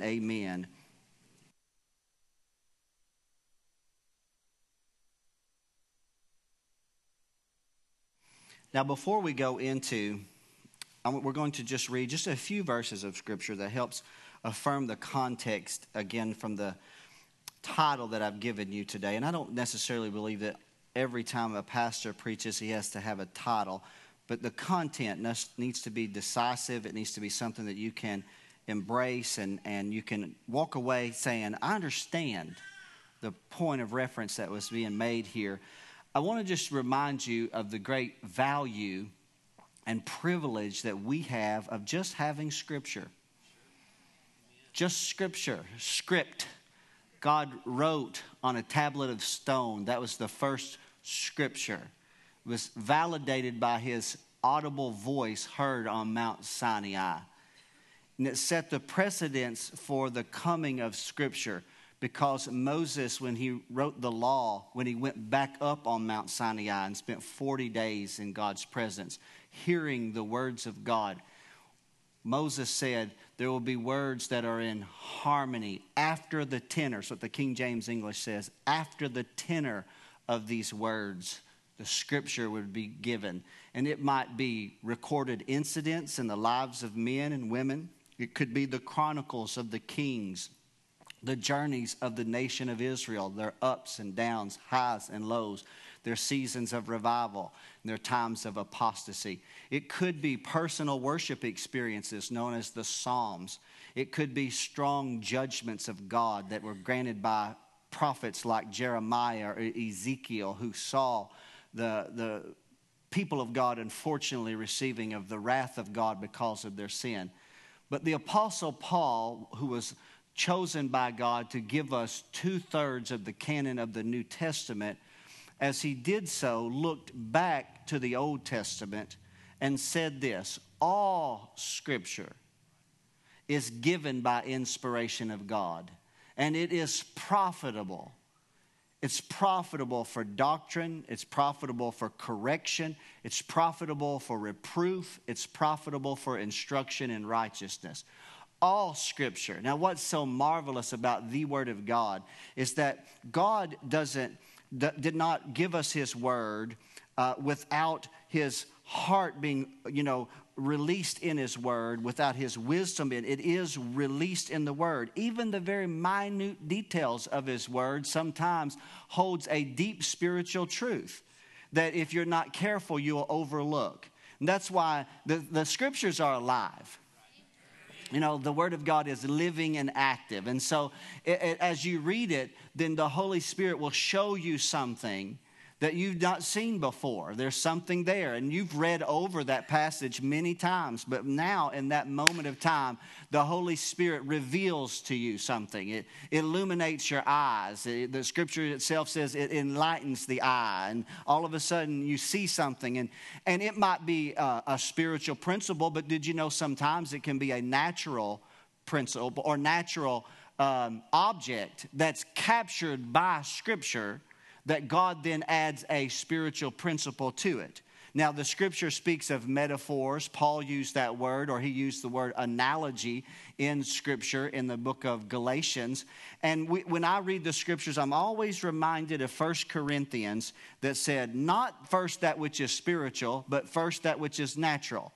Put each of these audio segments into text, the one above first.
Amen. Now, before we go into, we're going to just read just a few verses of Scripture that helps affirm the context again from the title that I've given you today. And I don't necessarily believe that every time a pastor preaches, he has to have a title, but the content needs to be decisive. It needs to be something that you can embrace and, and you can walk away saying, I understand the point of reference that was being made here. I want to just remind you of the great value and privilege that we have of just having Scripture. Just Scripture, script. God wrote on a tablet of stone. That was the first Scripture. It was validated by His audible voice heard on Mount Sinai. And it set the precedence for the coming of Scripture because Moses, when he wrote the law, when he went back up on Mount Sinai and spent 40 days in God's presence, hearing the words of God, Moses said, There will be words that are in harmony after the tenor. So what the King James English says, after the tenor of these words, the scripture would be given. And it might be recorded incidents in the lives of men and women, it could be the chronicles of the kings the journeys of the nation of Israel, their ups and downs, highs and lows, their seasons of revival, their times of apostasy. It could be personal worship experiences known as the Psalms. It could be strong judgments of God that were granted by prophets like Jeremiah or Ezekiel who saw the, the people of God unfortunately receiving of the wrath of God because of their sin. But the Apostle Paul, who was chosen by God to give us two thirds of the canon of the New Testament, as he did so, looked back to the Old Testament and said this All scripture is given by inspiration of God, and it is profitable. It's profitable for doctrine, it's profitable for correction, it's profitable for reproof, it's profitable for instruction in righteousness. All scripture. Now, what's so marvelous about the Word of God is that God doesn't, did not give us His Word uh, without His heart being, you know, released in His Word, without His wisdom in it is released in the Word. Even the very minute details of His Word sometimes holds a deep spiritual truth that if you're not careful, you'll overlook. And that's why the, the Scriptures are alive you know the word of god is living and active and so it, it, as you read it then the holy spirit will show you something that you've not seen before. There's something there and you've read over that passage many times but now in that moment of time the holy spirit reveals to you something. It, illuminates your eyes. The scripture itself says it enlightens the eye and all of a sudden you see something and, and it might be a, a spiritual principle but did you know sometimes it can be a natural principle or natural um, object that's captured by scripture that God then adds a spiritual principle to it. Now, the scripture speaks of metaphors. Paul used that word, or he used the word analogy in scripture in the book of Galatians. And we, when I read the scriptures, I'm always reminded of First Corinthians that said, not first that which is spiritual, but first that which is natural.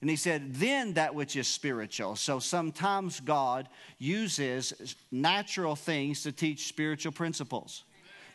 And he said, then that which is spiritual. So sometimes God uses natural things to teach spiritual principles.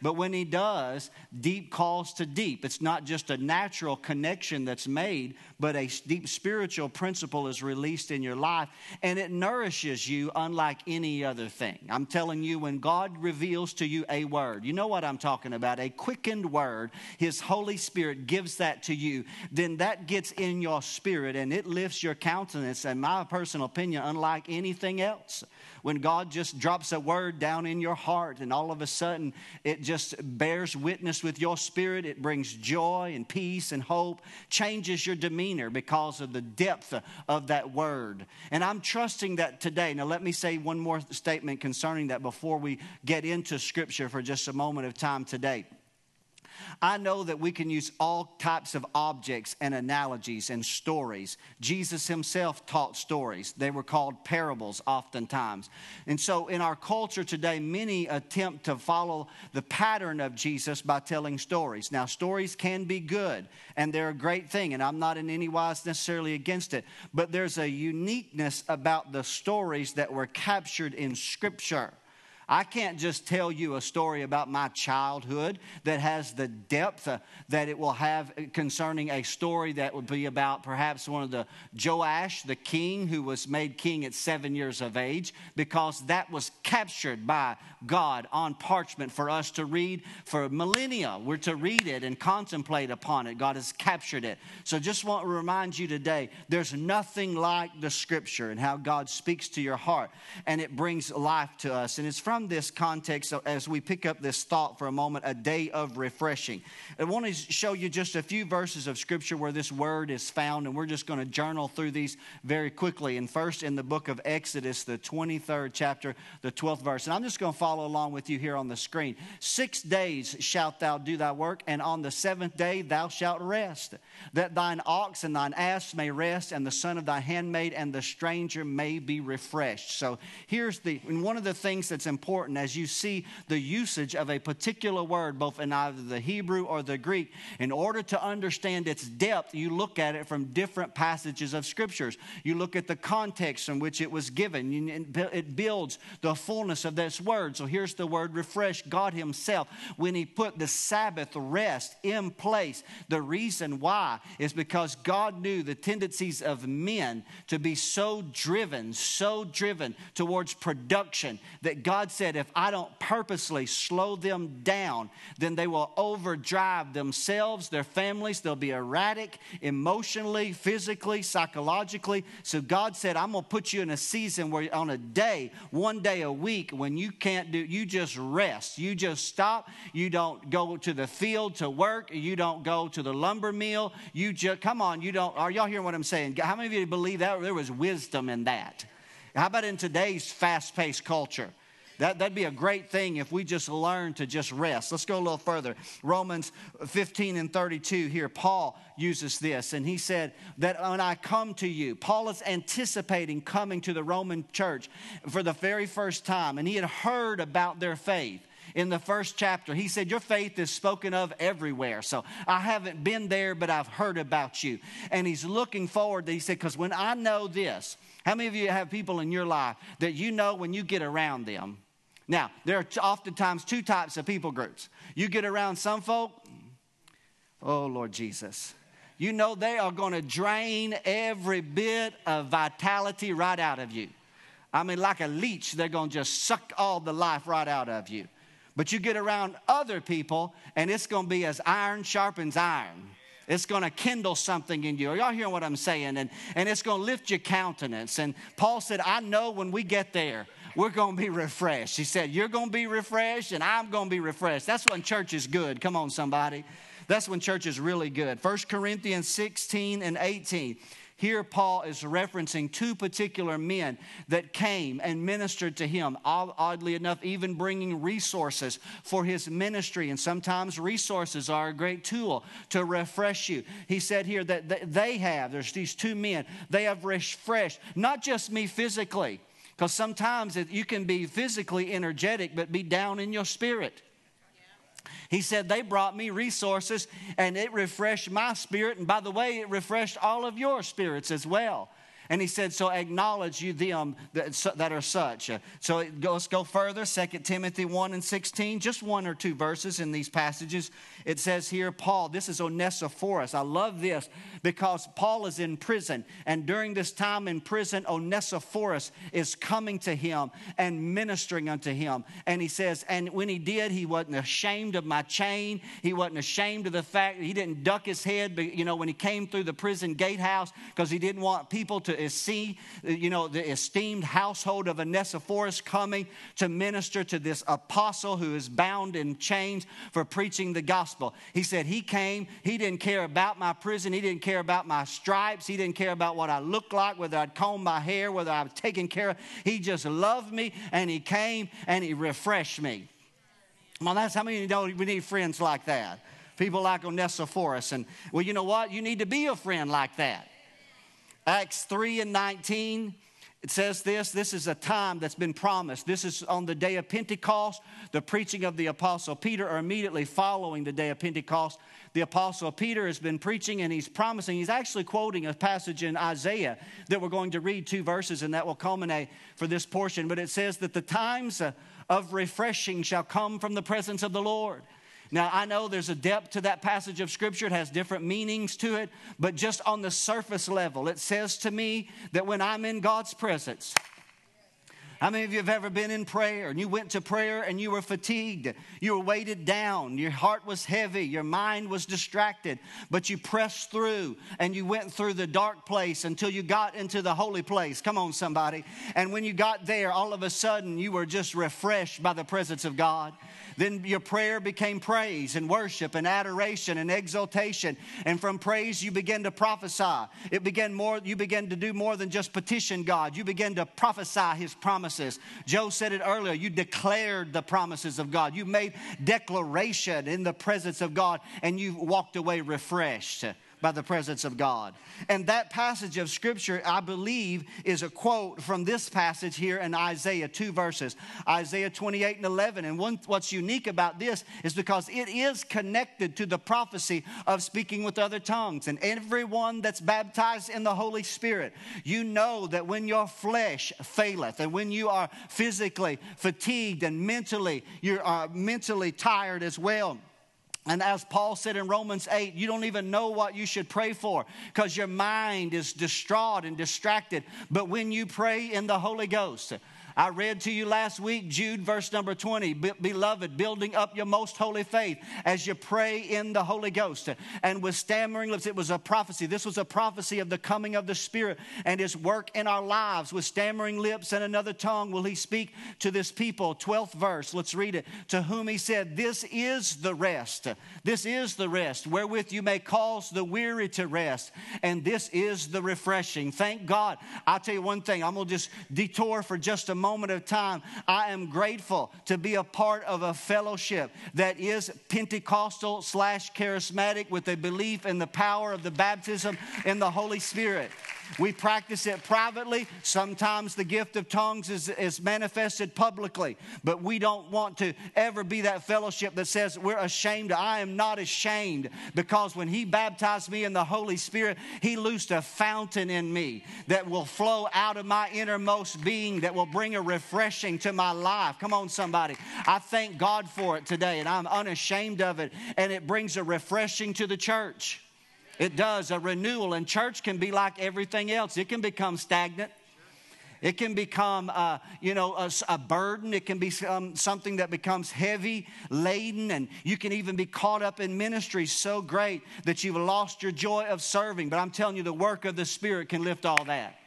But when he does, deep calls to deep. It's not just a natural connection that's made, but a deep spiritual principle is released in your life and it nourishes you unlike any other thing. I'm telling you, when God reveals to you a word, you know what I'm talking about, a quickened word, His Holy Spirit gives that to you, then that gets in your spirit and it lifts your countenance, in my personal opinion, unlike anything else when God just drops a word down in your heart and all of a sudden it just bears witness with your spirit, it brings joy and peace and hope, changes your demeanor because of the depth of that word. And I'm trusting that today. Now, let me say one more statement concerning that before we get into scripture for just a moment of time today. I know that we can use all types of objects and analogies and stories. Jesus himself taught stories. They were called parables oftentimes. And so in our culture today, many attempt to follow the pattern of Jesus by telling stories. Now, stories can be good and they're a great thing, and I'm not in any wise necessarily against it, but there's a uniqueness about the stories that were captured in Scripture. I can't just tell you a story about my childhood that has the depth uh, that it will have concerning a story that would be about perhaps one of the Joash, the king who was made king at seven years of age, because that was captured by God on parchment for us to read for millennia. We're to read it and contemplate upon it. God has captured it. So just want to remind you today there's nothing like the scripture and how God speaks to your heart and it brings life to us. And it's from from this context, uh, as we pick up this thought for a moment, a day of refreshing. I want to show you just a few verses of scripture where this word is found, and we're just going to journal through these very quickly. And first, in the book of Exodus, the 23rd chapter, the 12th verse. And I'm just going to follow along with you here on the screen. Six days shalt thou do thy work, and on the seventh day thou shalt rest, that thine ox and thine ass may rest, and the son of thy handmaid and the stranger may be refreshed. So here's the, and one of the things that's important important as you see the usage of a particular word, both in either the Hebrew or the Greek. In order to understand its depth, you look at it from different passages of scriptures. You look at the context in which it was given, it builds the fullness of this word. So here's the word refresh. God Himself, when He put the Sabbath rest in place, the reason why is because God knew the tendencies of men to be so driven, so driven towards production that God said, if I don't purposely slow them down, then they will overdrive themselves, their families. They'll be erratic emotionally, physically, psychologically. So God said, I'm going to put you in a season where on a day, one day a week, when you can't do, you just rest. You just stop. You don't go to the field to work. You don't go to the lumber mill. You just, come on, you don't, are y'all hearing what I'm saying? How many of you believe that there was wisdom in that? How about in today's fast paced culture? That, that'd be a great thing if we just learn to just rest. Let's go a little further. Romans 15 and 32 here, Paul uses this, and he said that when I come to you, Paul is anticipating coming to the Roman church for the very first time, and he had heard about their faith in the first chapter. He said, Your faith is spoken of everywhere. So I haven't been there, but I've heard about you. And he's looking forward, he said, Because when I know this, how many of you have people in your life that you know when you get around them? Now, there are oftentimes two types of people groups. You get around some folk, oh Lord Jesus, you know they are going to drain every bit of vitality right out of you. I mean, like a leech, they're going to just suck all the life right out of you. But you get around other people, and it's going to be as iron sharpens iron. It's going to kindle something in you. Are y'all hearing what I'm saying? And, and it's going to lift your countenance. And Paul said, I know when we get there, we're going to be refreshed. He said, You're going to be refreshed, and I'm going to be refreshed. That's when church is good. Come on, somebody. That's when church is really good. 1 Corinthians 16 and 18. Here, Paul is referencing two particular men that came and ministered to him, oddly enough, even bringing resources for his ministry. And sometimes resources are a great tool to refresh you. He said here that they have, there's these two men, they have refreshed not just me physically, because sometimes you can be physically energetic but be down in your spirit. He said, They brought me resources and it refreshed my spirit. And by the way, it refreshed all of your spirits as well. And he said, So acknowledge you them that, are such. So let's go further. 2 Timothy 1 and 16, just one or two verses in these passages. It says here, Paul, this is Onesiphorus. I love this because Paul is in prison. And during this time in prison, Onesiphorus is coming to him and ministering unto him. And he says, And when he did, he wasn't ashamed of my chain. He wasn't ashamed of the fact that he didn't duck his head, you know, when he came through the prison gatehouse because he didn't want people to see, uh, you know, the esteemed household of Onesiphorus coming to minister to this apostle who is bound in chains for preaching the gospel. He said he came, he didn't care about my prison, he didn't care about my stripes, he didn't care about what I looked like, whether I'd combed my hair, whether I was taken care of. He just loved me and he came and he refreshed me. Well, that's how many you know we need friends like that. People like Onesiphorus. And well, you know what? You need to be a friend like that. Acts 3 and 19 it says this this is a time that's been promised. This is on the day of Pentecost, the preaching of the Apostle Peter, or immediately following the day of Pentecost. The Apostle Peter has been preaching and he's promising, he's actually quoting a passage in Isaiah that we're going to read two verses and that will culminate for this portion. But it says that the times of refreshing shall come from the presence of the Lord. Now, I know there's a depth to that passage of Scripture, it has different meanings to it, but just on the surface level, it says to me that when I'm in God's presence, how many of you have ever been in prayer and you went to prayer and you were fatigued? You were weighted down. Your heart was heavy. Your mind was distracted. But you pressed through and you went through the dark place until you got into the holy place. Come on, somebody. And when you got there, all of a sudden you were just refreshed by the presence of God. Then your prayer became praise and worship and adoration and exaltation. And from praise, you began to prophesy. It began more, you began to do more than just petition God. You began to prophesy His promises. Joe said it earlier. You declared the promises of God. You made declaration in the presence of God, and you walked away refreshed by the presence of God. And that passage of scripture, I believe, is a quote from this passage here in Isaiah, two verses Isaiah 28 and 11. And one, what's unique about this is because it is connected to the prophecy of speaking with other tongues. And everyone that's baptized in the Holy Spirit, you know that when your flesh faileth and when you are physically fatigued and mentally, you're uh, mentally tired as well and as Paul said in Romans 8, you don't even know what you should pray for because your mind is distraught and distracted. But when you pray in the Holy Ghost, I read to you last week, Jude, verse number 20. Beloved, building up your most holy faith as you pray in the Holy Ghost. And with stammering lips, it was a prophecy. This was a prophecy of the coming of the Spirit and His work in our lives. With stammering lips and another tongue will He speak to this people. 12th verse, let's read it. To whom He said, This is the rest. This is the rest wherewith you may cause the weary to rest. And this is the refreshing. Thank God. I'll tell you one thing, I'm going to just detour for just a of time, I am grateful to be a part of a fellowship that is Pentecostal slash charismatic with a belief in the power of the baptism in the Holy Spirit. We practice it privately. Sometimes the gift of tongues is, is manifested publicly, but we don't want to ever be that fellowship that says we're ashamed. I am not ashamed because when He baptized me in the Holy Spirit, He loosed a fountain in me that will flow out of my innermost being that will bring a refreshing to my life. Come on, somebody. I thank God for it today, and I'm unashamed of it, and it brings a refreshing to the church. It does, a renewal. And church can be like everything else, it can become stagnant. It can become, uh, you know, a, a, burden. It can be something that becomes heavy laden, and you can even be caught up in ministry so great that you've lost your joy of serving. But I'm telling you, the work of the Spirit can lift all that.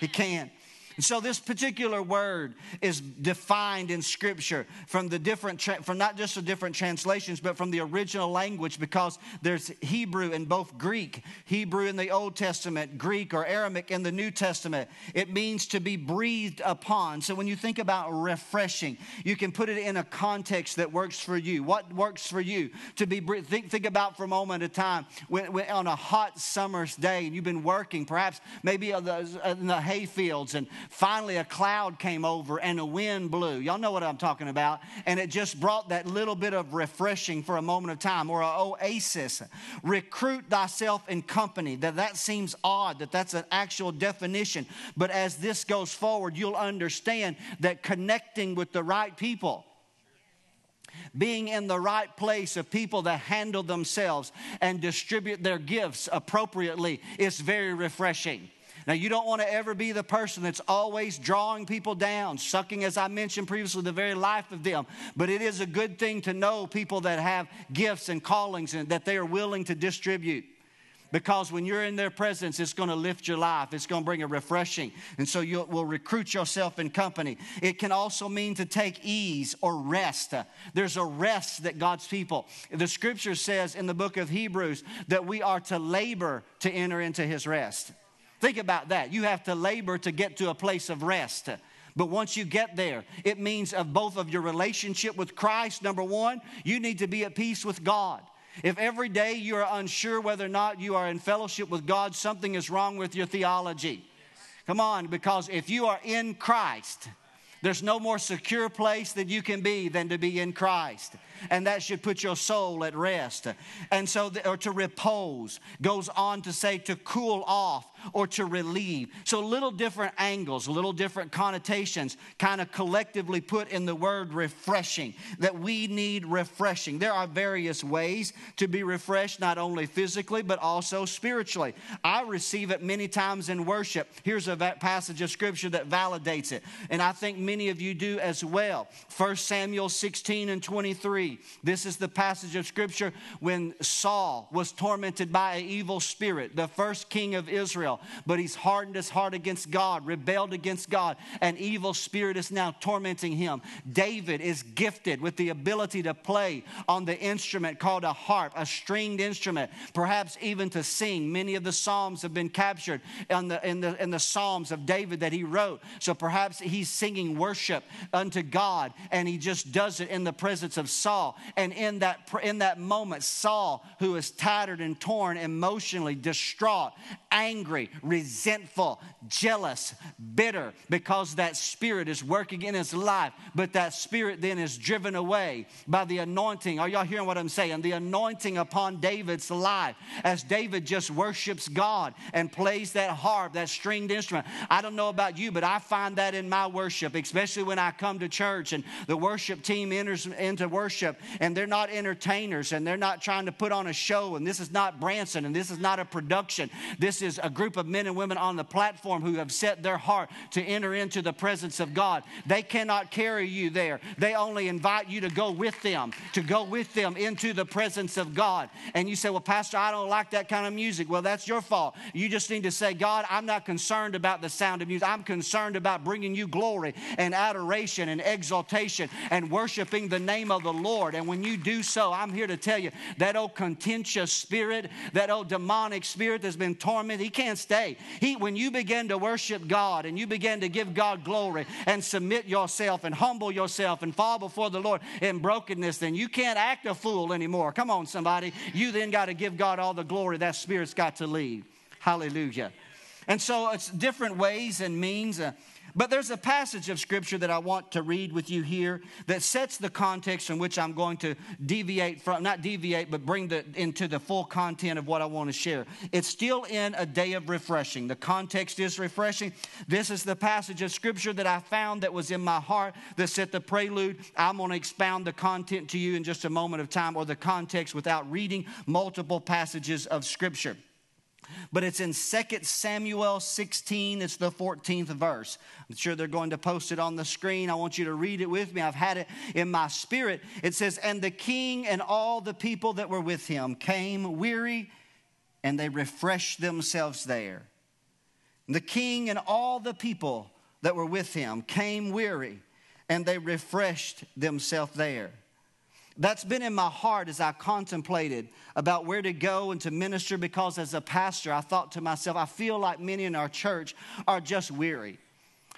It can. And so this particular word is defined in Scripture from the different, from not just the different translations, but from the original language because there's Hebrew and both Greek, Hebrew in the Old Testament, Greek or Aramaic in the New Testament. It means to be breathed upon. So when you think about refreshing, you can put it in a context that works for you. What works for you? To be think, think about for a moment of time when, when on a hot summer's day and you've been working, perhaps maybe in the hay fields and finally a cloud came over and a wind blew. Y'all know what I'm talking about. And it just brought that little bit of refreshing for a moment of time or an oasis. Recruit thyself in company. That that seems odd that that's an actual definition. But as this goes forward, you'll understand that connecting with the right people being in the right place of people that handle themselves and distribute their gifts appropriately is very refreshing. Now, you don't want to ever be the person that's always drawing people down, sucking, as I mentioned previously, the very life of them. But it is a good thing to know people that have gifts and callings and that they are willing to distribute. Because when you're in their presence, it's going to lift your life. It's going to bring a refreshing. And so you will recruit yourself in company. It can also mean to take ease or rest. There's a rest that God's people, the scripture says in the book of Hebrews that we are to labor to enter into his rest. Think about that. You have to labor to get to a place of rest. But once you get there, it means of both of your relationship with Christ, number one, you need to be at peace with God. If every day you are unsure whether or not you are in fellowship with God, something is wrong with your theology. Come on, because if you are in Christ, there's no more secure place that you can be than to be in Christ and that should put your soul at rest. And so, or to repose, goes on to say to cool off or to relieve. So, little different angles, little different connotations, kind of collectively put in the word refreshing, that we need refreshing. There are various ways to be refreshed, not only physically, but also spiritually. I receive it many times in worship. Here's a passage of scripture that validates it, and I think many of you do as well. 1 Samuel 16 and 23. This is the passage of scripture when Saul was tormented by an evil spirit, the first king of Israel, but he's hardened his heart against God, rebelled against God. An evil spirit is now tormenting him. David is gifted with the ability to play on the instrument called a harp, a stringed instrument, perhaps even to sing. Many of the Psalms have been captured in the, in the, in the Psalms of David that he wrote. So perhaps he's singing worship unto God and he just does it in the presence of Saul. Saul. And in that, in that moment, Saul, who is tattered and torn, emotionally distraught, angry, resentful, jealous, bitter, because that spirit is working in his life. But that spirit then is driven away by the anointing. Are y'all hearing what I'm saying? The anointing upon David's life as David just worships God and plays that harp, that stringed instrument. I don't know about you, but I find that in my worship, especially when I come to church and the worship team enters into worship worship and they're not entertainers and they're not trying to put on a show and this is not Branson and this is not a production. This is a group of men and women on the platform who have set their heart to enter into the presence of God. They cannot carry you there. They only invite you to go with them, to go with them into the presence of God. And you say, Well, Pastor, I don't like that kind of music. Well, that's your fault. You just need to say, God, I'm not concerned about the sound of music. I'm concerned about bringing you glory and adoration and exaltation and worshiping the name of the Lord. Lord. And when you do so, I'm here to tell you that old contentious spirit, that old demonic spirit that's been tormented, he can't stay. He, when you begin to worship God and you begin to give God glory and submit yourself and humble yourself and fall before the Lord in brokenness, then you can't act a fool anymore. Come on, somebody. You then got to give God all the glory. That spirit's got to leave. Hallelujah. And so it's different ways and means. Uh, but there's a passage of scripture that I want to read with you here that sets the context in which I'm going to deviate from, not deviate, but bring the, into the full content of what I want to share. It's still in a day of refreshing. The context is refreshing. This is the passage of scripture that I found that was in my heart that set the prelude. I'm going to expound the content to you in just a moment of time or the context without reading multiple passages of scripture but it's in 2 Samuel 16. It's the 14th verse. I'm sure they're going to post it on the screen. I want you to read it with me. I've had it in my spirit. It says, And the king and all the people that were with him came weary, and they refreshed themselves there. The king and all the people that were with him came weary, and they refreshed themselves there. That's been in my heart as I contemplated about where to go and to minister because as a pastor, I thought to myself, I feel like many in our church are just weary.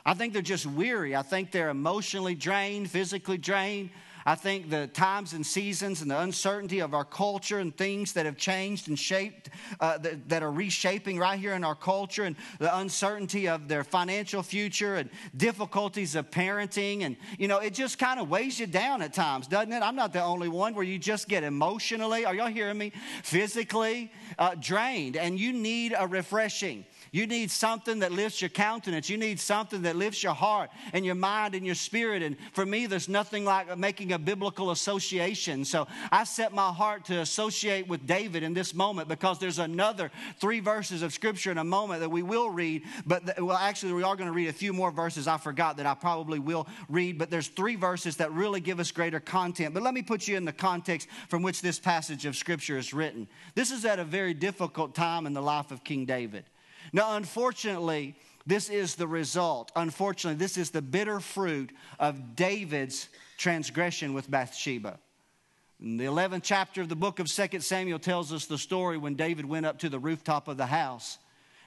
I think they're just weary. I think they're emotionally drained, physically drained. I think the times and seasons and the uncertainty of our culture and things that have changed and shaped, uh, that, that, are reshaping right here in our culture, and the uncertainty of their financial future and difficulties of parenting. And, you know, it just kind of weighs you down at times, doesn't it? I'm not the only one where you just get emotionally, are y'all hearing me? Physically uh, drained, and you need a refreshing. You need something that lifts your countenance. You need something that lifts your heart and your mind and your spirit. And for me, there's nothing like making a biblical association. So I set my heart to associate with David in this moment because there's another three verses of scripture in a moment that we will read. But, well, actually, we are going to read a few more verses I forgot that I probably will read. But there's three verses that really give us greater content. But let me put you in the context from which this passage of scripture is written. This is at a very difficult time in the life of King David. Now, unfortunately, this is the result. Unfortunately, this is the bitter fruit of David's transgression with Bathsheba. In the 11th chapter of the book of 2 Samuel tells us the story when David went up to the rooftop of the house,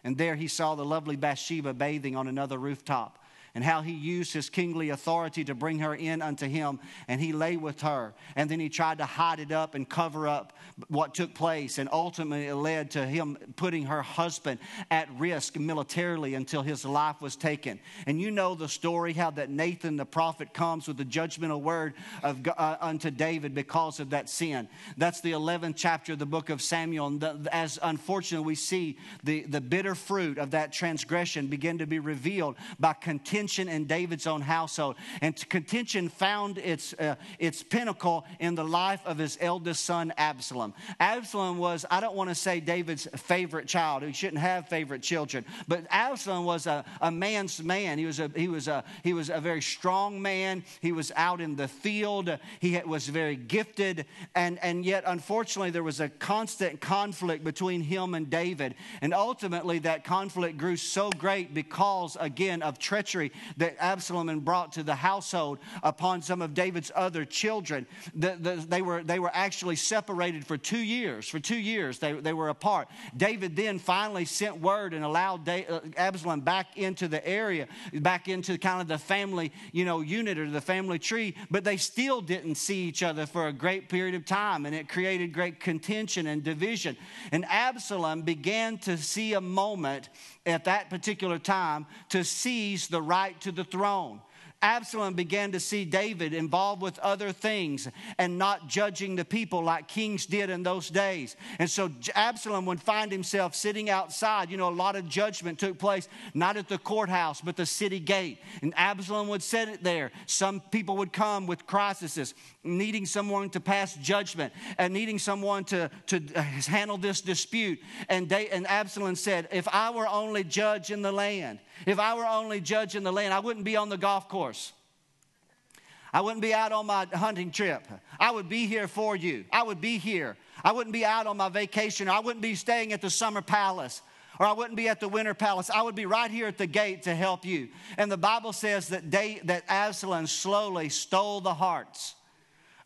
and there he saw the lovely Bathsheba bathing on another rooftop. And how he used his kingly authority to bring her in unto him. And he lay with her. And then he tried to hide it up and cover up what took place. And ultimately, it led to him putting her husband at risk militarily until his life was taken. And you know the story how that Nathan the prophet comes with the judgmental word of, uh, unto David because of that sin. That's the 11th chapter of the book of Samuel. And the, as unfortunately we see the, the bitter fruit of that transgression begin to be revealed by contention in David's own household. And contention found its, uh, its pinnacle in the life of his eldest son, Absalom. Absalom was, I don't want to say David's favorite child. He shouldn't have favorite children. But Absalom was a, a man's man. He was a, he, was a, he was a very strong man. He was out in the field. He was very gifted. And, and yet, unfortunately, there was a constant conflict between him and David. And ultimately, that conflict grew so great because, again, of treachery that Absalom brought to the household upon some of David's other children. The, the, they, were, they were actually separated for two years. For two years, they, they were apart. David then finally sent word and allowed uh, Absalom back into the area, back into kind of the family, you know, unit or the family tree, but they still didn't see each other for a great period of time, and it created great contention and division. And Absalom began to see a moment at that particular time to seize the right to the throne. Absalom began to see David involved with other things and not judging the people like kings did in those days. And so Absalom would find himself sitting outside. You know, a lot of judgment took place, not at the courthouse, but the city gate. And Absalom would sit it there. Some people would come with crises, needing someone to pass judgment and needing someone to, to uh, handle this dispute. And, they, and Absalom said, If I were only judge in the land, if I were only judge in the land, I wouldn't be on the golf course. I wouldn't be out on my hunting trip. I would be here for you. I would be here. I wouldn't be out on my vacation. I wouldn't be staying at the summer palace or I wouldn't be at the winter palace. I would be right here at the gate to help you. And the Bible says that, they, that Absalom slowly stole the hearts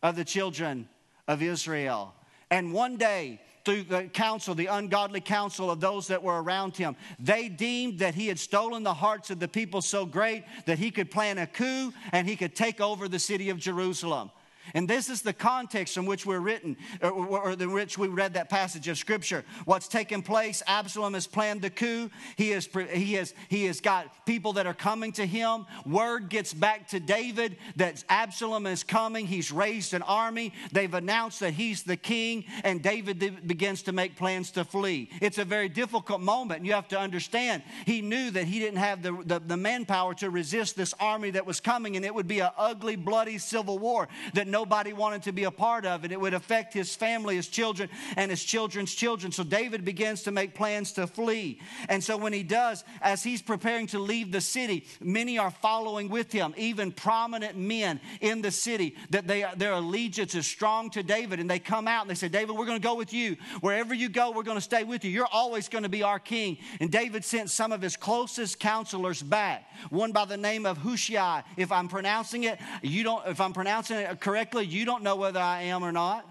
of the children of Israel. And one day, through the counsel, the ungodly counsel of those that were around him. They deemed that he had stolen the hearts of the people so great that he could plan a coup and he could take over the city of Jerusalem. And this is the context in which we're written, or, in which we read that passage of Scripture. What's taken place, Absalom has planned the coup. He has, he, has, he has got people that are coming to him. Word gets back to David that Absalom is coming. He's raised an army. They've announced that he's the king, and David begins to make plans to flee. It's a very difficult moment. and You have to understand, he knew that he didn't have the, the, the manpower to resist this army that was coming, and it would be an ugly, bloody civil war that nobody wanted to be a part of it. It would affect his family, his children, and his children's children. So David begins to make plans to flee. And so when he does, as he's preparing to leave the city, many are following with him, even prominent men in the city, that they, their allegiance is strong to David. And they come out and they say, David, we're going to go with you. Wherever you go, we're going to stay with you. You're always going to be our king. And David sent some of his closest counselors back, one by the name of Hushai. If I'm pronouncing it, you don't, if I'm pronouncing it correctly, you don't know whether I am or not.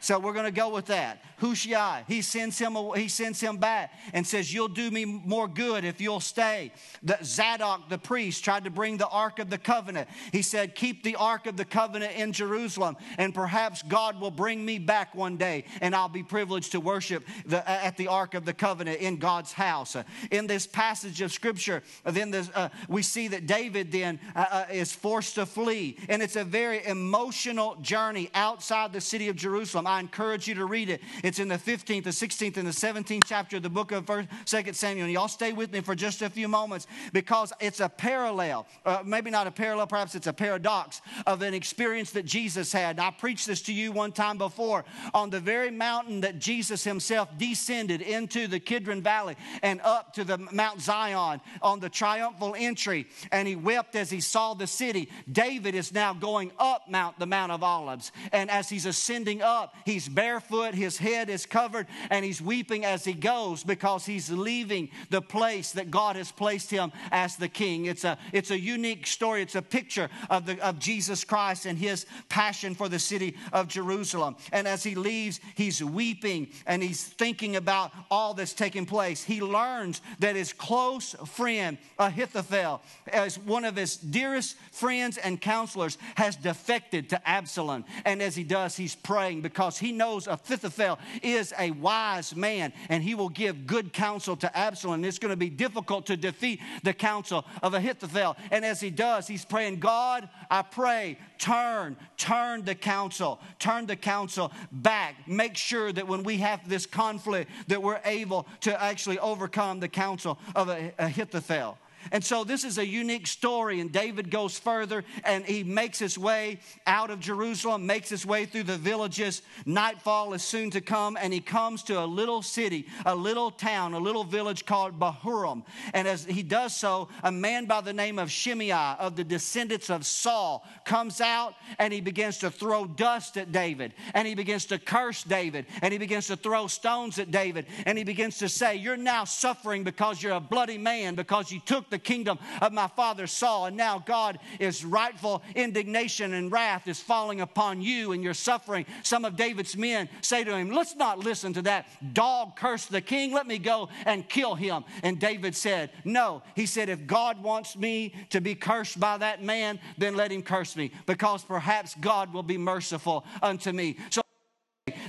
So we're going to go with that. Hushai, he sends him, he sends him back and says, You'll do me more good if you'll stay. The, Zadok, the priest, tried to bring the Ark of the Covenant. He said, Keep the Ark of the Covenant in Jerusalem, and perhaps God will bring me back one day, and I'll be privileged to worship the, at the Ark of the Covenant in God's house. In this passage of Scripture, then this, uh, we see that David then uh, uh, is forced to flee, and it's a very emotional journey outside the city of Jerusalem. I encourage you to read it. It's in the 15th, the 16th, and the 17th chapter of the book of 1st, 2nd Samuel. And y'all stay with me for just a few moments because it's a parallel, uh, maybe not a parallel, perhaps it's a paradox of an experience that Jesus had. And I preached this to you one time before on the very mountain that Jesus himself descended into the Kidron Valley and up to the Mount Zion on the triumphal entry. And he wept as he saw the city. David is now going up Mount, the Mount of Olives. And as he's ascending up, he's barefoot, his head head is covered, and he's weeping as he goes because he's leaving the place that God has placed him as the king. It's a, it's a unique story. It's a picture of, the, of Jesus Christ and his passion for the city of Jerusalem. And as he leaves, he's weeping and he's thinking about all that's taking place. He learns that his close friend, Ahithophel, as one of his dearest friends and counselors, has defected to Absalom. And as he does, he's praying because he knows Ahithophel is a wise man and he will give good counsel to Absalom. It's going to be difficult to defeat the counsel of Ahithophel. And as he does, he's praying, God, I pray, turn, turn the counsel, turn the counsel back. Make sure that when we have this conflict, that we're able to actually overcome the counsel of Ahithophel. And so this is a unique story. And David goes further and he makes his way out of Jerusalem, makes his way through the villages. Nightfall is soon to come, and he comes to a little city, a little town, a little village called Bahurim. And as he does so, a man by the name of Shimei of the descendants of Saul comes out and he begins to throw dust at David. And he begins to curse David. And he begins to throw stones at David. And he begins to say, You're now suffering because you're a bloody man, because you took the kingdom of my father Saul. And now God is rightful indignation and wrath is falling upon you and you're suffering. Some of David's men say to him, Let's not listen to that dog curse the king. Let me go and kill him. And David said, No. He said, If God wants me to be cursed by that man, then let him curse me, because perhaps God will be merciful unto me. So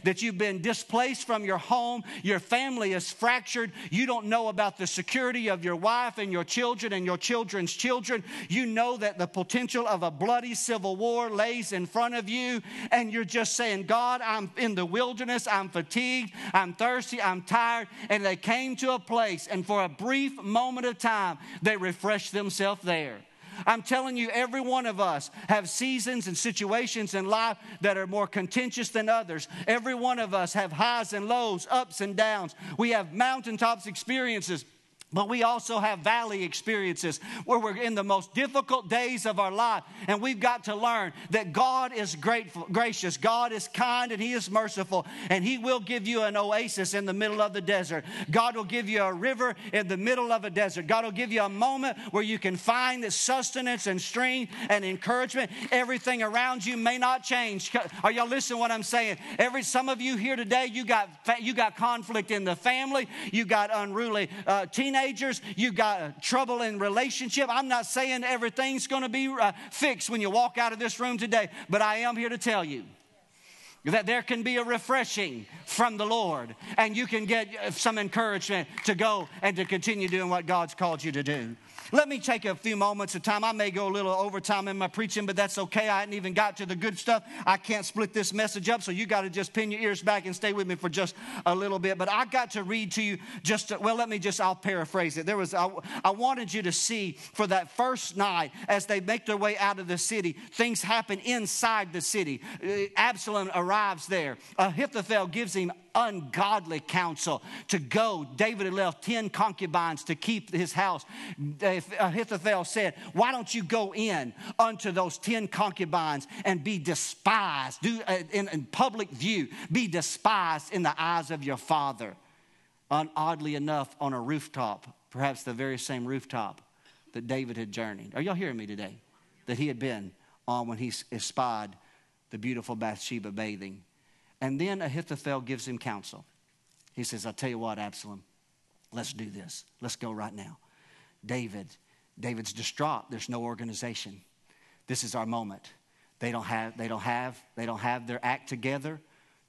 that you've been displaced from your home, your family is fractured, you don't know about the security of your wife and your children and your children's children. You know that the potential of a bloody civil war lays in front of you, and you're just saying, God, I'm in the wilderness, I'm fatigued, I'm thirsty, I'm tired. And they came to a place, and for a brief moment of time, they refreshed themselves there. I'm telling you, every one of us have seasons and situations in life that are more contentious than others. Every one of us have highs and lows, ups and downs. We have mountaintops experiences but we also have valley experiences where we're in the most difficult days of our life. And we've got to learn that God is grateful, gracious, God is kind, and He is merciful. And He will give you an oasis in the middle of the desert. God will give you a river in the middle of a desert. God will give you a moment where you can find the sustenance and strength and encouragement. Everything around you may not change. Are y'all listening to what I'm saying? Every some of you here today, you got you got conflict in the family, you got unruly uh, teenagers teenagers, you got trouble in relationship. I'm not saying everything's going to be uh, fixed when you walk out of this room today, but I am here to tell you that there can be a refreshing from the Lord and you can get uh, some encouragement to go and to continue doing what God's called you to do. Let me take a few moments of time. I may go a little overtime in my preaching, but that's okay. I hadn't even got to the good stuff. I can't split this message up, so you got to just pin your ears back and stay with me for just a little bit. But I got to read to you just, to, well, let me just, I'll paraphrase it. There was, I, I wanted you to see for that first night as they make their way out of the city, things happen inside the city. Uh, Absalom arrives there. Ahithophel gives him ungodly counsel to go. David had left 10 concubines to keep his house. Ahithophel said, Why don't you go in unto those 10 concubines and be despised, do uh, in, in public view, be despised in the eyes of your father? And oddly enough, on a rooftop, perhaps the very same rooftop that David had journeyed. Are y'all hearing me today? That he had been on when he espied the beautiful Bathsheba bathing. And then Ahithophel gives him counsel. He says, I'll tell you what, Absalom, let's do this. Let's go right now. David, David's distraught. There's no organization. This is our moment. They don't have, they don't have, they don't have their act together.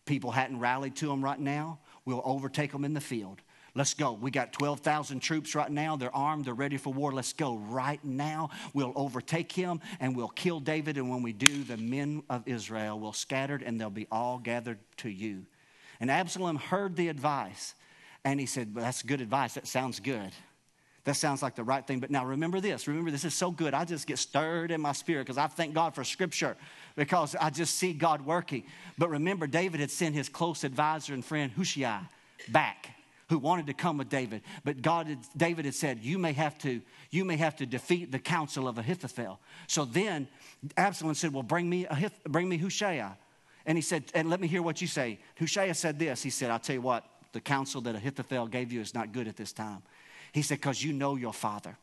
People hadn't rallied to them right now. We'll overtake them in the field. Let's go. We got 12,000 troops right now. They're armed, they're ready for war. Let's go right now. We'll overtake him and we'll kill David. And when we do, the men of Israel will scattered and they'll be all gathered to you. And Absalom heard the advice and he said, well, That's good advice. That sounds good. That sounds like the right thing. But now remember this. Remember, this is so good. I just get stirred in my spirit because I thank God for scripture because I just see God working. But remember, David had sent his close advisor and friend Hushai back who wanted to come with David. But God, had, David had said, "You may have to, you may have to defeat the counsel of Ahithophel." So then Absalom said, "Well, bring me, Ahith- bring me Hushai." And he said, And let me hear what you say. Hushai said this. He said, I'll tell you what, the counsel that Ahithophel gave you is not good at this time. He said, Because you know your father.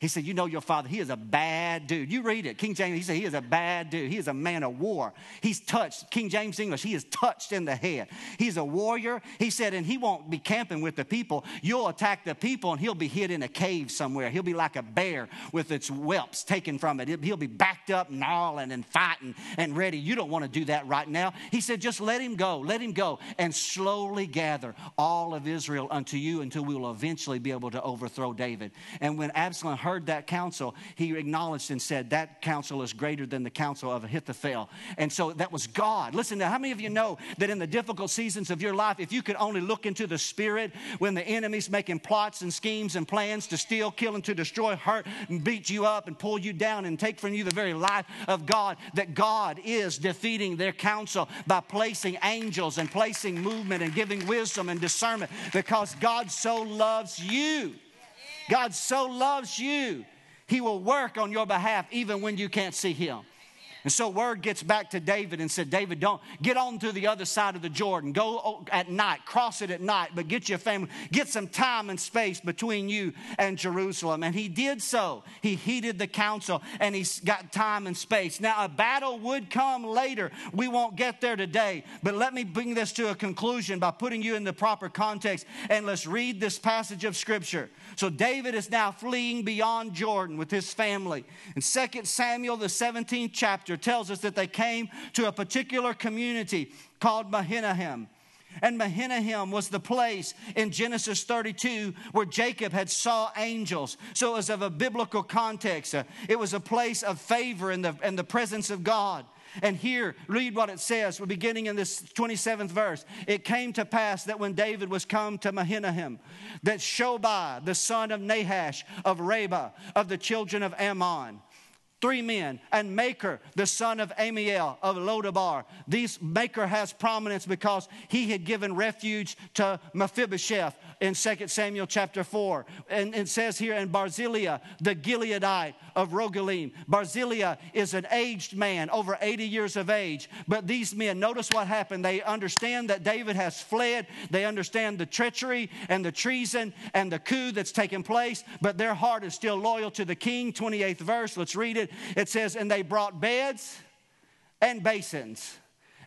He said, You know your father, he is a bad dude. You read it. King James, he said, He is a bad dude. He is a man of war. He's touched, King James English, he is touched in the head. He's a warrior. He said, And he won't be camping with the people. You'll attack the people, and he'll be hid in a cave somewhere. He'll be like a bear with its whelps taken from it. He'll be backed up, gnawing and fighting and ready. You don't want to do that right now. He said, Just let him go, let him go, and slowly gather all of Israel unto you until we will eventually be able to overthrow David. And when Absalom heard heard that counsel, he acknowledged and said, That counsel is greater than the counsel of Ahithophel. And so that was God. Listen, now, how many of you know that in the difficult seasons of your life, if you could only look into the spirit when the enemy's making plots and schemes and plans to steal, kill, and to destroy, hurt, and beat you up and pull you down and take from you the very life of God, that God is defeating their counsel by placing angels and placing movement and giving wisdom and discernment because God so loves you. God so loves you, He will work on your behalf even when you can't see Him. And so word gets back to David and said, David, don't get on to the other side of the Jordan. Go at night, cross it at night, but get your family, get some time and space between you and Jerusalem. And he did so. He heeded the counsel and he's got time and space. Now, a battle would come later. We won't get there today, but let me bring this to a conclusion by putting you in the proper context. And let's read this passage of scripture. So David is now fleeing beyond Jordan with his family. In 2 Samuel, the 17th chapter, chapter tells us that they came to a particular community called Mahanaim. And Mahanaim was the place in Genesis 32 where Jacob had saw angels. So it was of a biblical context. It was a place of favor in the, in the presence of God. And here, read what it says. We're beginning in this 27th verse. It came to pass that when David was come to Mahanaim, that Shobai, the son of Nahash of Rabbah, of the children of Ammon, three men, and Machir, the son of Ammiel of Lodabar. These Machir has prominence because he had given refuge to Mephibosheth in 2 Samuel chapter 4. And it says here, in Barzillai, the Gileadite of Rogelim. Barzillai is an aged man, over 80 years of age. But these men, notice what happened. They understand that David has fled. They understand the treachery and the treason and the coup that's taken place, but their heart is still loyal to the king. 28th verse, let's read it. It says, And they brought beds and basins,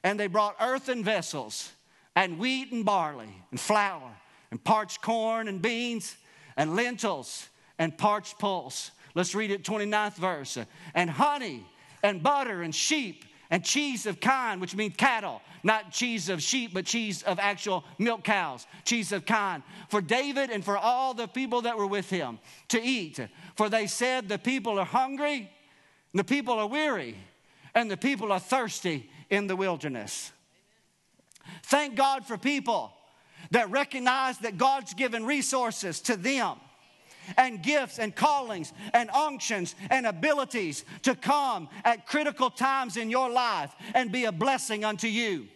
and they brought earthen vessels, and wheat and barley, and flour, and parched corn and beans, and lentils, and parched pulse. Let's read it, 29th verse. And honey, and butter, and sheep, and cheese of kine, which means cattle, not cheese of sheep, but cheese of actual milk cows, cheese of kine, for David and for all the people that were with him to eat. For they said, The people are hungry the people are weary and the people are thirsty in the wilderness. Thank God for people that recognize that God's given resources to them and gifts and callings and unctions and abilities to come at critical times in your life and be a blessing unto you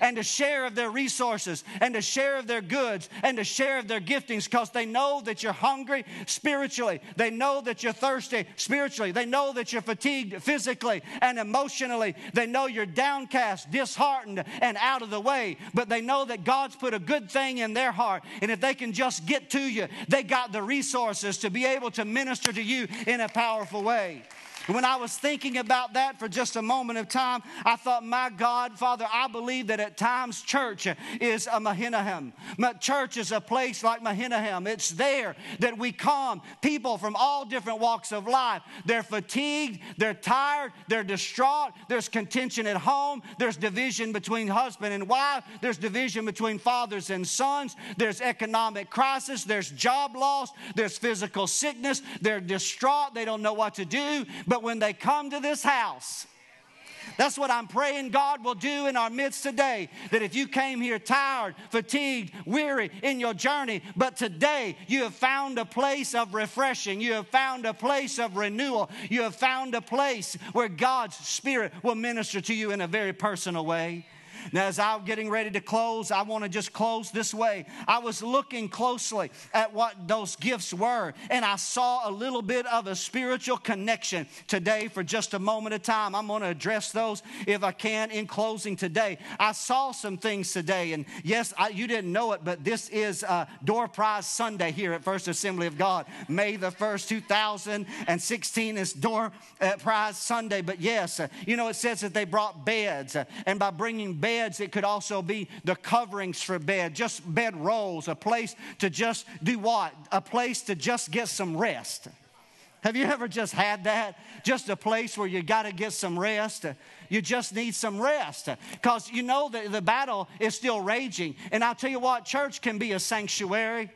and to share of their resources and to share of their goods and to share of their giftings because they know that you're hungry spiritually. They know that you're thirsty spiritually. They know that you're fatigued physically and emotionally. They know you're downcast, disheartened, and out of the way. But they know that God's put a good thing in their heart. And if they can just get to you, they got the resources to be able to minister to you in a powerful way. When I was thinking about that for just a moment of time, I thought, my God, Father, I believe that at times church is a Mahanaim. Church is a place like Mahanaim. It's there that we come, people from all different walks of life. They're fatigued, they're tired, they're distraught, there's contention at home, there's division between husband and wife, there's division between fathers and sons, there's economic crisis, there's job loss, there's physical sickness, they're distraught, they don't know what to do. But when they come to this house, that's what I'm praying God will do in our midst today. That if you came here tired, fatigued, weary in your journey, but today you have found a place of refreshing, you have found a place of renewal, you have found a place where God's Spirit will minister to you in a very personal way. Now, as I'm getting ready to close, I want to just close this way. I was looking closely at what those gifts were, and I saw a little bit of a spiritual connection today for just a moment of time. I'm going to address those if I can in closing today. I saw some things today, and yes, I, you didn't know it, but this is uh, Door Prize Sunday here at First Assembly of God. May the 1st, 2016 is Door uh, Prize Sunday. But yes, uh, you know, it says that they brought beds, uh, and by bringing beds, it could also be the coverings for bed, just bed rolls, a place to just do what? A place to just get some rest. Have you ever just had that? Just a place where you got to get some rest. You just need some rest because you know that the battle is still raging. And I'll tell you what, church can be a sanctuary.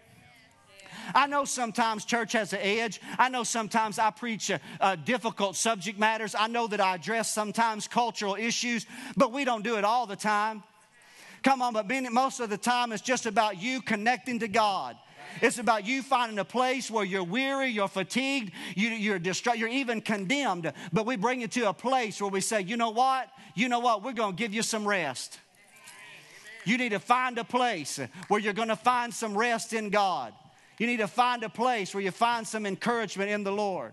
I know sometimes church has an edge. I know sometimes I preach uh, uh, difficult subject matters. I know that I address sometimes cultural issues, but we don't do it all the time. Come on, but most of the time it's just about you connecting to God. It's about you finding a place where you're weary, you're fatigued, you, you're distraught, you're even condemned. But we bring you to a place where we say, you know what? You know what? We're going to give you some rest. You need to find a place where you're going to find some rest in God. You need to find a place where you find some encouragement in the Lord.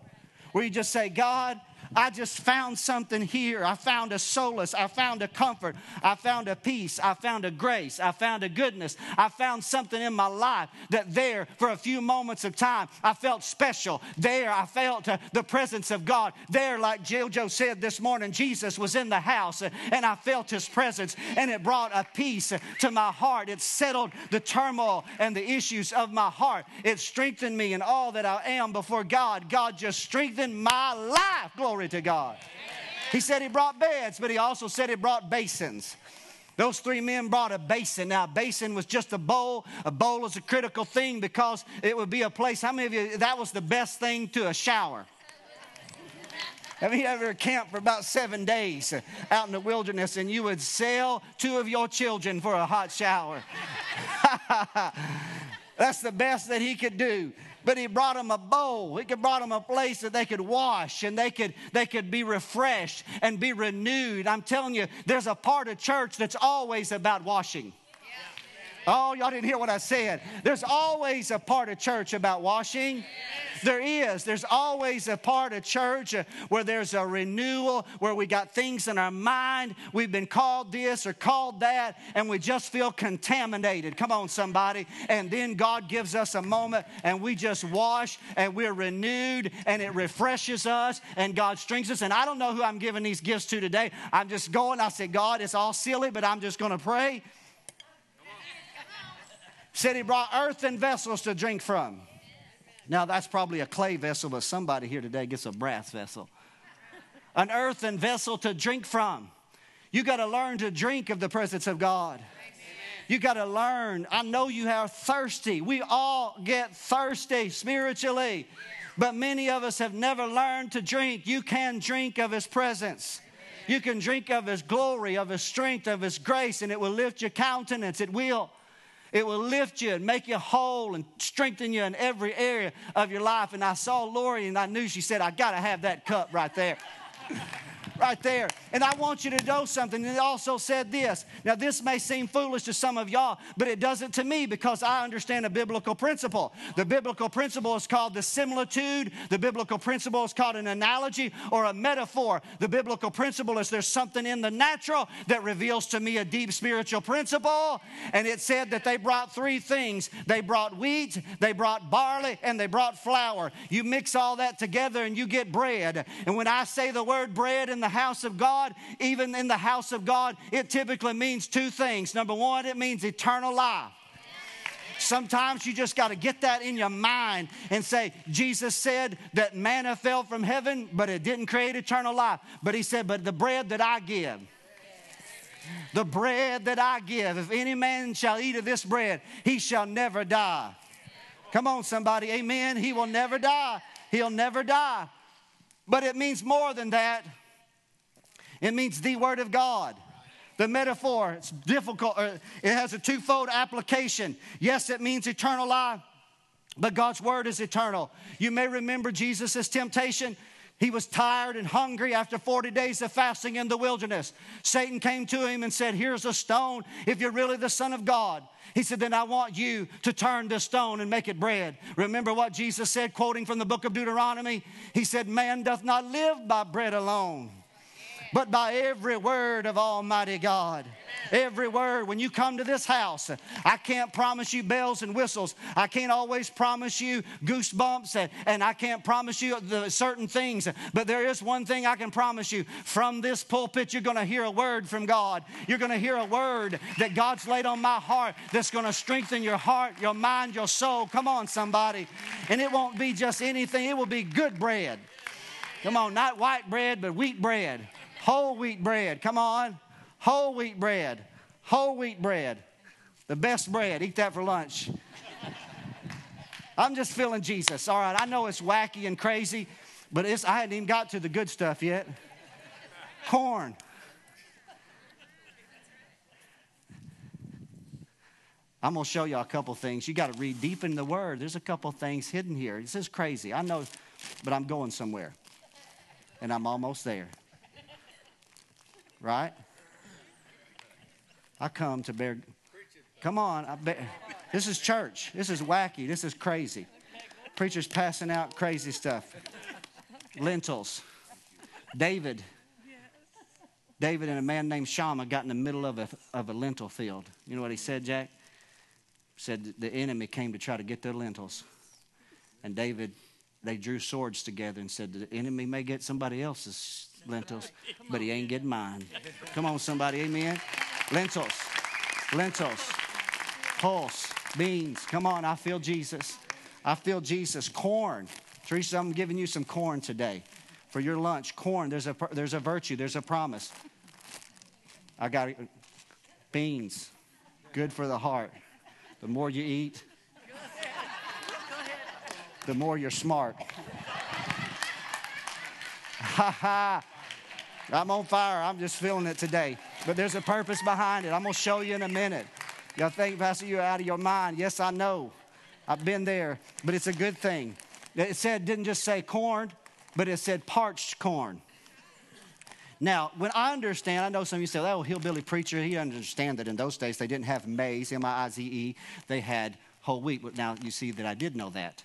Where you just say, God, I just found something here. I found a solace. I found a comfort. I found a peace. I found a grace. I found a goodness. I found something in my life that there, for a few moments of time, I felt special. There, I felt uh, the presence of God. There, like Jojo said this morning, Jesus was in the house uh, and I felt his presence and it brought a peace uh, to my heart. It settled the turmoil and the issues of my heart. It strengthened me in all that I am before God. God just strengthened my life. Glory Glory to God. He said he brought beds, but he also said he brought basins. Those three men brought a basin. Now, a basin was just a bowl. A bowl is a critical thing because it would be a place. How many of you, that was the best thing to a shower? Have you ever camped for about seven days out in the wilderness and you would sell two of your children for a hot shower? That's the best that he could do but he brought them a bowl. He could brought them a place that they could wash and they could, they could be refreshed and be renewed. I'm telling you, there's a part of church that's always about washing. Oh, y'all didn't hear what I said. There's always a part of church about washing. There is. There's always a part of church uh, where there's a renewal, where we got things in our mind. We've been called this or called that, and we just feel contaminated. Come on, somebody. And then God gives us a moment, and we just wash, and we're renewed, and it refreshes us, and God strengthens us. And I don't know who I'm giving these gifts to today. I'm just going. I said, God, it's all silly, but I'm just going to pray said he brought earthen vessels to drink from. Now, that's probably a clay vessel, but somebody here today gets a brass vessel. An earthen vessel to drink from. You got to learn to drink of the presence of God. You got to learn. I know you are thirsty. We all get thirsty spiritually, but many of us have never learned to drink. You can drink of His presence. You can drink of His glory, of His strength, of His grace, and it will lift your countenance. It will. It will lift you and make you whole and strengthen you in every area of your life. And I saw Lori and I knew she said, I got to have that cup right there. right there. And I want you to know something. And it also said this. Now, this may seem foolish to some of y'all, but it doesn't to me because I understand a biblical principle. The biblical principle is called the similitude, the biblical principle is called an analogy or a metaphor. The biblical principle is there's something in the natural that reveals to me a deep spiritual principle. And it said that they brought three things they brought wheat, they brought barley, and they brought flour. You mix all that together and you get bread. And when I say the word bread in the house of God, even in the house of God, it typically means two things. Number one, it means eternal life. Sometimes you just got to get that in your mind and say, Jesus said that manna fell from heaven, but it didn't create eternal life. But he said, But the bread that I give, the bread that I give, if any man shall eat of this bread, he shall never die. Come on, somebody, amen. He will never die. He'll never die. But it means more than that. It means the Word of God. The metaphor, it's difficult, it has a twofold application. Yes, it means eternal life, but God's Word is eternal. You may remember Jesus' temptation. He was tired and hungry after 40 days of fasting in the wilderness. Satan came to him and said, Here's a stone. If you're really the Son of God, he said, Then I want you to turn this stone and make it bread. Remember what Jesus said, quoting from the book of Deuteronomy? He said, Man doth not live by bread alone but by every word of Almighty God. Every word. When you come to this house, I can't promise you bells and whistles. I can't always promise you goosebumps, and, and I can't promise you the certain things. But there is one thing I can promise you from this pulpit, you're going to hear a word from God. You're going to hear a word that God's laid on my heart that's going to strengthen your heart, your mind, your soul. Come on, somebody. And it won't be just anything, it will be good bread. Come on, not white bread, but wheat bread. Whole wheat bread. Come on. Whole wheat bread. Whole wheat bread. The best bread. Eat that for lunch. I'm just feeling Jesus. All right, I know it's wacky and crazy, but it's, I hadn't even got to the good stuff yet. Corn. I'm going to show you a couple things. You got to read deep in the Word. There's a couple things hidden here. This is crazy. I know, but I'm going somewhere. And I'm almost there right? I come to bear. Come on, this is church. This is wacky. This is crazy. Preachers passing out crazy stuff. Lentils. David. David and a man named Shammah got in the middle of a, of a lentil field. You know what he said, Jack? Said the enemy came to try to get their lentils. And David, they drew swords together and said, The enemy may get somebody else's lentils, but he ain't getting mine. Come on, somebody, amen. Lentils, lentils, pulse, beans. Come on, I feel Jesus. I feel Jesus. Corn. Teresa, I'm giving you some corn today for your lunch. Corn, there's a, there's a virtue, there's a promise. I got beans, good for the heart. The more you eat, the more you're smart. Ha ha. I'm on fire. I'm just feeling it today. But there's a purpose behind it. I'm going to show you in a minute. Y'all think, Pastor, you're out of your mind. Yes, I know. I've been there, but it's a good thing. It said, didn't just say corn, but it said parched corn. Now, when I understand, I know some of you say, oh, hillbilly preacher, he understand that in those days they didn't have maize, M-I-I-Z-E. They had whole wheat. But now you see that I did know that.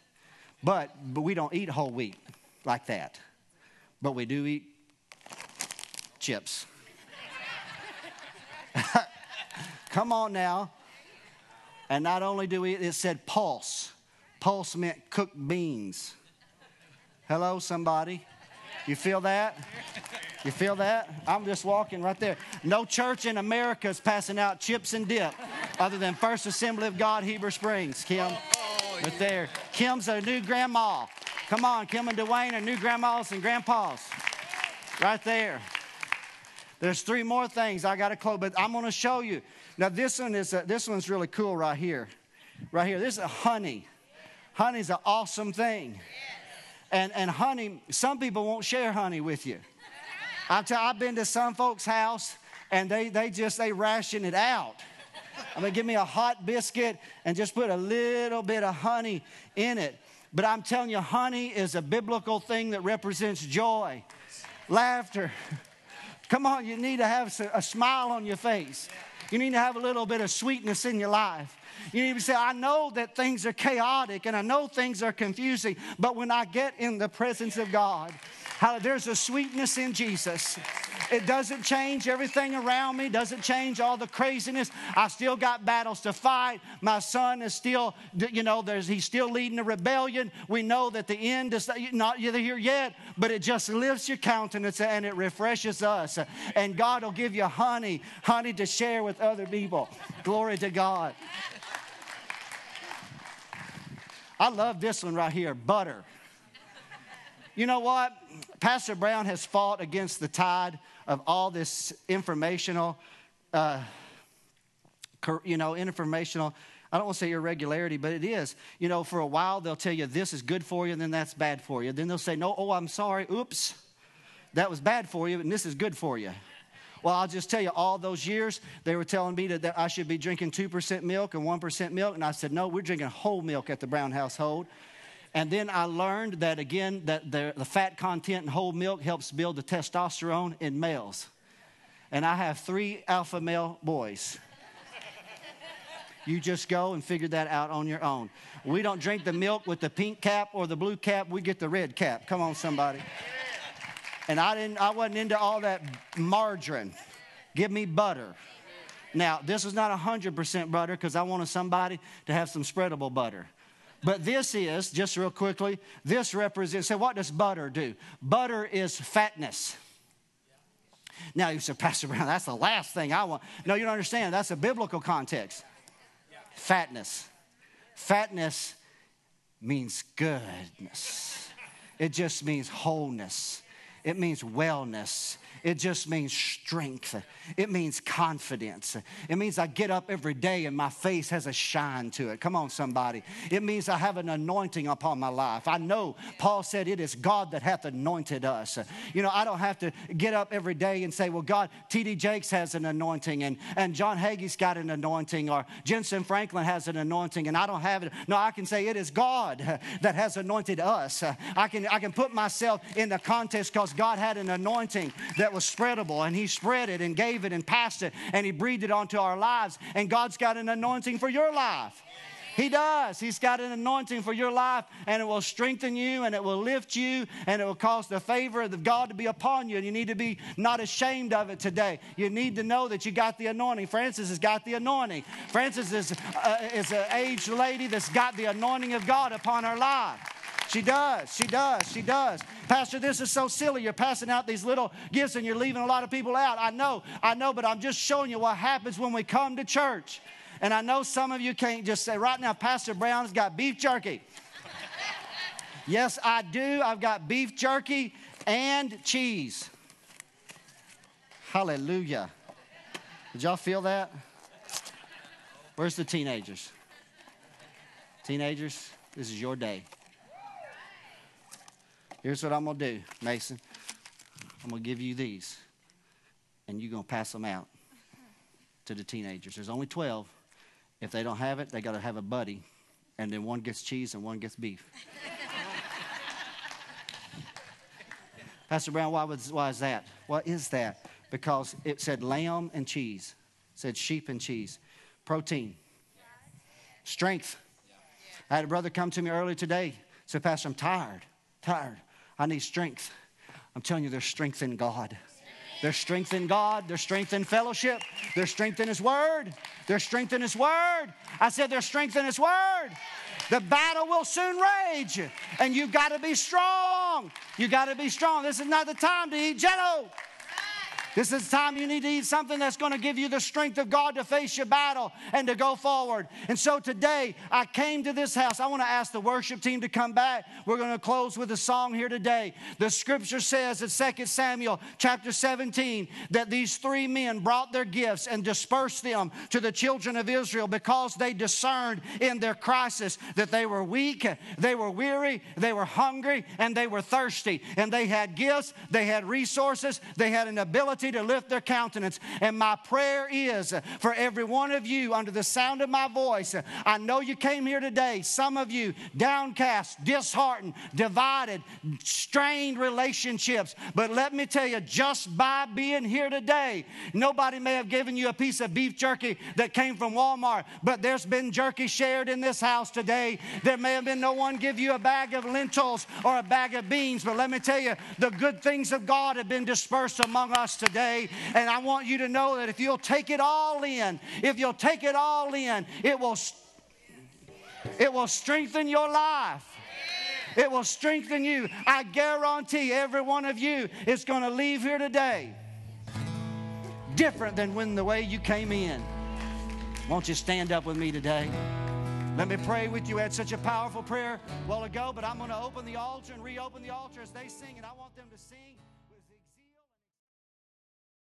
But, but we don't eat whole wheat like that. But we do eat chips. Come on now. And not only do we, it said pulse. Pulse meant cooked beans. Hello, somebody? You feel that? You feel that? I'm just walking right there. No church in America is passing out chips and dip other than First Assembly of God, Heber Springs, Kim. But there. Kim's a new grandma. Come on, Kim and Dwayne are new grandmas and grandpas. Right there. There's three more things I got to close, but I'm going to show you. Now this one is a, this one's really cool right here, right here. This is a honey. Honey's an awesome thing, and and honey. Some people won't share honey with you. I tell, I've been to some folks' house and they they just they ration it out. I mean, give me a hot biscuit and just put a little bit of honey in it. But I'm telling you, honey is a biblical thing that represents joy, laughter, Come on, you need to have a smile on your face. You need to have a little bit of sweetness in your life. You need to say, I know that things are chaotic and I know things are confusing, but when I get in the presence of God, how there's a sweetness in Jesus. It doesn't change everything around me, doesn't change all the craziness. I still got battles to fight. My son is still, you know, he's still leading a rebellion. We know that the end is not here yet, but it just lifts your countenance and it refreshes us. And God will give you honey, honey to share with other people. Glory to God. I love this one right here butter. You know what? Pastor Brown has fought against the tide of all this informational, uh, you know, informational. I don't want to say irregularity, but it is. You know, for a while they'll tell you this is good for you, and then that's bad for you. Then they'll say, no, oh, I'm sorry, oops, that was bad for you, and this is good for you. Well, I'll just tell you, all those years, they were telling me that, that I should be drinking 2% milk and 1% milk. And I said, no, we're drinking whole milk at the Brown household. And then I learned that again, that the, the fat content in whole milk helps build the testosterone in males. And I have three alpha male boys. You just go and figure that out on your own. We don't drink the milk with the pink cap or the blue cap, we get the red cap. Come on, somebody. And I didn't I wasn't into all that margarine. Give me butter. Now, this is not 100% butter because I wanted somebody to have some spreadable butter. But this is, just real quickly, this represents, so what does butter do? Butter is fatness. Now you say, Pastor Brown, that's the last thing I want. No, you don't understand. That's a biblical context. Fatness. Fatness means goodness, it just means wholeness, it means wellness, it just means strength. It means confidence. It means I get up every day and my face has a shine to it. Come on, somebody. It means I have an anointing upon my life. I know Paul said it is God that hath anointed us. You know, I don't have to get up every day and say, well, God, T.D. Jakes has an anointing and, and John Hagee's got an anointing or Jentezen Franklin has an anointing and I don't have it. No, I can say it is God that has anointed us. I can, I can put myself in the context because God had an anointing that was spreadable and He spread it and gave it and passed it and He breathed it onto our lives. And God's got an anointing for your life. He does. He's got an anointing for your life, and it will strengthen you, and it will lift you, and it will cause the favor of God to be upon you. And you need to be not ashamed of it today. You need to know that you got the anointing. Francis has got the anointing. Francis is, uh, is an aged lady that's got the anointing of God upon her life. She does. She does. She does. Pastor, this is so silly. You're passing out these little gifts and you're leaving a lot of people out. I know. I know, but I'm just showing you what happens when we come to church. And I know some of you can't just say, right now, Pastor Brown's got beef jerky. yes, I do. I've got beef jerky and cheese. Hallelujah. Did y'all feel that? Where's the teenagers? Teenagers, this is your day. Here's what I'm going to do, Mason. I'm going to give you these, and you're going to pass them out to the teenagers. There's only 12. If they don't have it, they got to have a buddy, and then one gets cheese and one gets beef. Pastor Brown, why, was, why is that? What is that? Because it said lamb and cheese, it said sheep and cheese, protein, strength. I had a brother come to me earlier today. Said, Pastor, I'm tired, tired. I need strength. I'm telling you, there's strength in God. There's strength in God. There's strength in fellowship. There's strength in His Word. There's strength in His Word. I said, There's strength in His Word. The battle will soon rage, and you've got to be strong. You've got to be strong. This is not the time to eat jello. This is time you need to eat something that's going to give you the strength of God to face your battle and to go forward. And so today, I came to this house. I want to ask the worship team to come back. We're going to close with a song here today. The scripture says in 2 Samuel chapter 17 that these three men brought their gifts and dispersed them to the children of Israel because they discerned in their crisis that they were weak, they were weary, they were hungry, and they were thirsty. And they had gifts, they had resources, they had an ability ability to lift their countenance. And my prayer is for every one of you under the sound of my voice. I know you came here today, some of you downcast, disheartened, divided, strained relationships. But let me tell you, just by being here today, nobody may have given you a piece of beef jerky that came from Walmart, but there's been jerky shared in this house today. There may have been no one give you a bag of lentils or a bag of beans, but let me tell you, the good things of God have been dispersed among us today today. And I want you to know that if you'll take it all in, if you'll take it all in, it will, it will strengthen your life. It will strengthen you. I guarantee every one of you is going to leave here today different than when the way you came in. Won't you stand up with me today? Let me pray with you. I had such a powerful prayer a while ago, but I'm going to open the altar and reopen the altar as they sing, and I want them to sing.